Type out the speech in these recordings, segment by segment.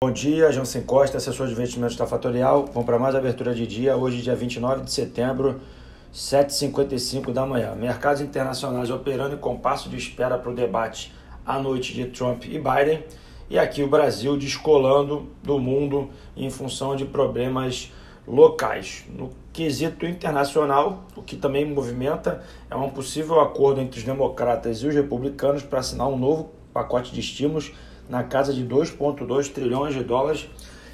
Bom dia, Jansen Costa, assessor de investimentos da Fatorial. Vamos para mais abertura de dia, hoje, dia 29 de setembro, 7h55 da manhã. Mercados internacionais operando em compasso de espera para o debate à noite de Trump e Biden. E aqui o Brasil descolando do mundo em função de problemas locais. No quesito internacional, o que também movimenta é um possível acordo entre os democratas e os republicanos para assinar um novo pacote de estímulos na casa de 2,2 trilhões de dólares,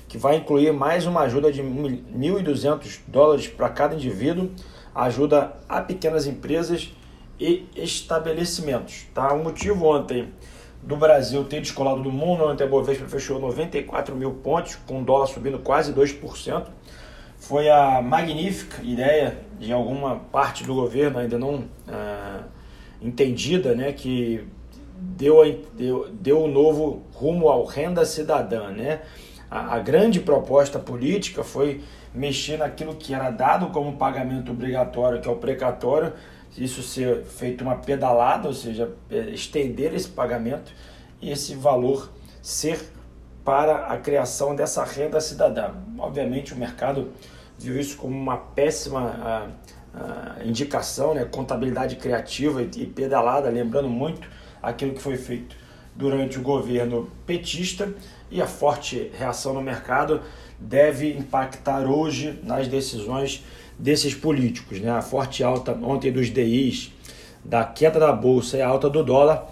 que vai incluir mais uma ajuda de 1.200 dólares para cada indivíduo, ajuda a pequenas empresas e estabelecimentos. Tá? O motivo ontem do Brasil ter descolado do mundo, ontem a Bovespa fechou 94 mil pontos, com o dólar subindo quase 2%, foi a magnífica ideia de alguma parte do governo, ainda não ah, entendida, né, que deu, deu, deu um novo rumo ao renda cidadã. Né? A, a, grande proposta política foi mexer naquilo que era dado como pagamento obrigatório, que é o precatório, isso ser feito uma pedalada, ou seja, é, estender esse pagamento e esse valor ser para a criação dessa renda cidadã. Obviamente o mercado viu isso como uma péssima a, a indicação, né? contabilidade criativa e, e pedalada, lembrando muito aquilo que foi feito durante o governo petista e a forte reação no mercado deve impactar hoje nas decisões desses políticos. Né? A forte alta ontem dos DIs, da queda da bolsa e a alta do dólar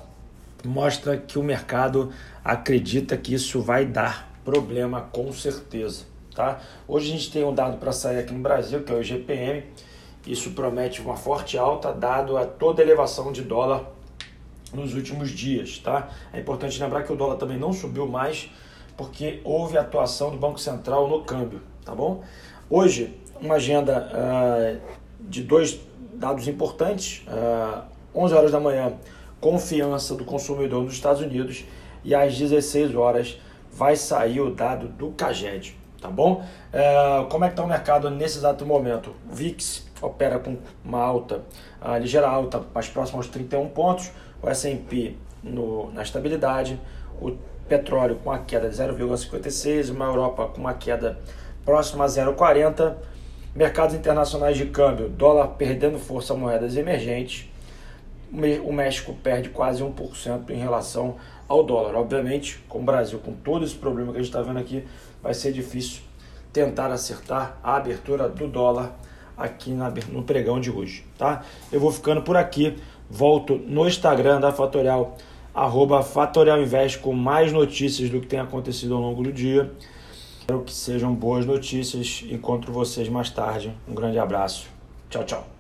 mostra que o mercado acredita que isso vai dar problema com certeza. Tá? Hoje a gente tem um dado para sair aqui no Brasil, que é o IGPM. Isso promete uma forte alta, dado a toda a elevação de dólar nos últimos dias, tá? É importante lembrar que o dólar também não subiu mais porque houve atuação do Banco Central no câmbio, tá bom? Hoje, uma agenda uh, de dois dados importantes, uh, 11 horas da manhã, confiança do consumidor nos Estados Unidos e às 16 horas vai sair o dado do CAGED, tá bom? Uh, como é que está o mercado nesse exato momento? VIX opera com uma alta, uh, ligeira alta, mais próxima aos 31 pontos, o S&P na estabilidade, o petróleo com a queda de 0,56, uma Europa com uma queda próxima a 0,40, mercados internacionais de câmbio, dólar perdendo força a moedas emergentes, o México perde quase 1% em relação ao dólar. Obviamente, com o Brasil, com todo esse problema que a gente está vendo aqui, vai ser difícil tentar acertar a abertura do dólar aqui no pregão de hoje, tá? Eu vou ficando por aqui. Volto no Instagram da Fatorial, arroba Fatorial Invest, com mais notícias do que tem acontecido ao longo do dia. Espero que sejam boas notícias. Encontro vocês mais tarde. Um grande abraço. Tchau, tchau.